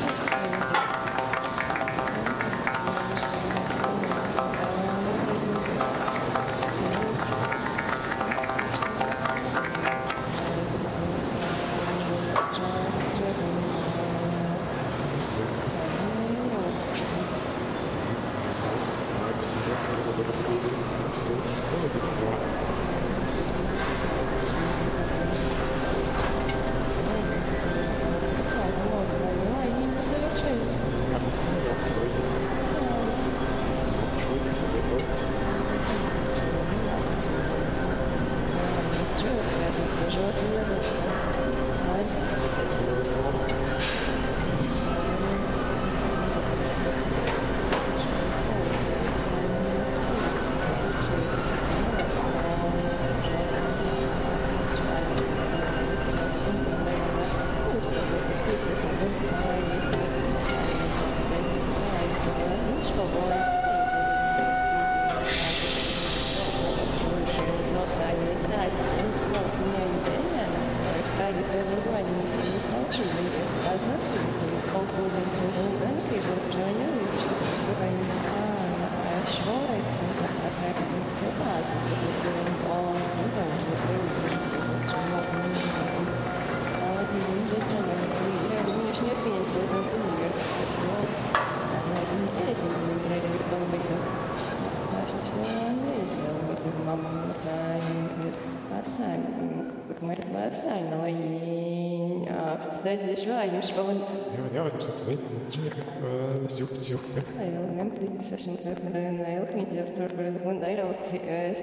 Thank you. живут, связаны животные не живут. Есть, есть, есть, есть, есть, есть, есть, есть, есть, есть, Thank you. Здесь vājums vēl. Jā, jā, tas tāds līdzīgs, zūk, Ilgam esmu ilgmīdzi tur, un airauci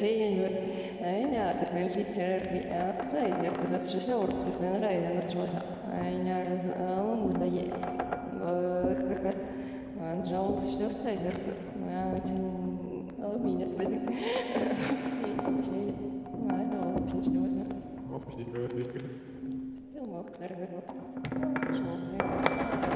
cīņu. Jā, tad vēl līdz ir atstājas, ir pat atšas Euroopas, et nein raida, no čota. Aina raz un da Look, there we go. Let's show them.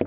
you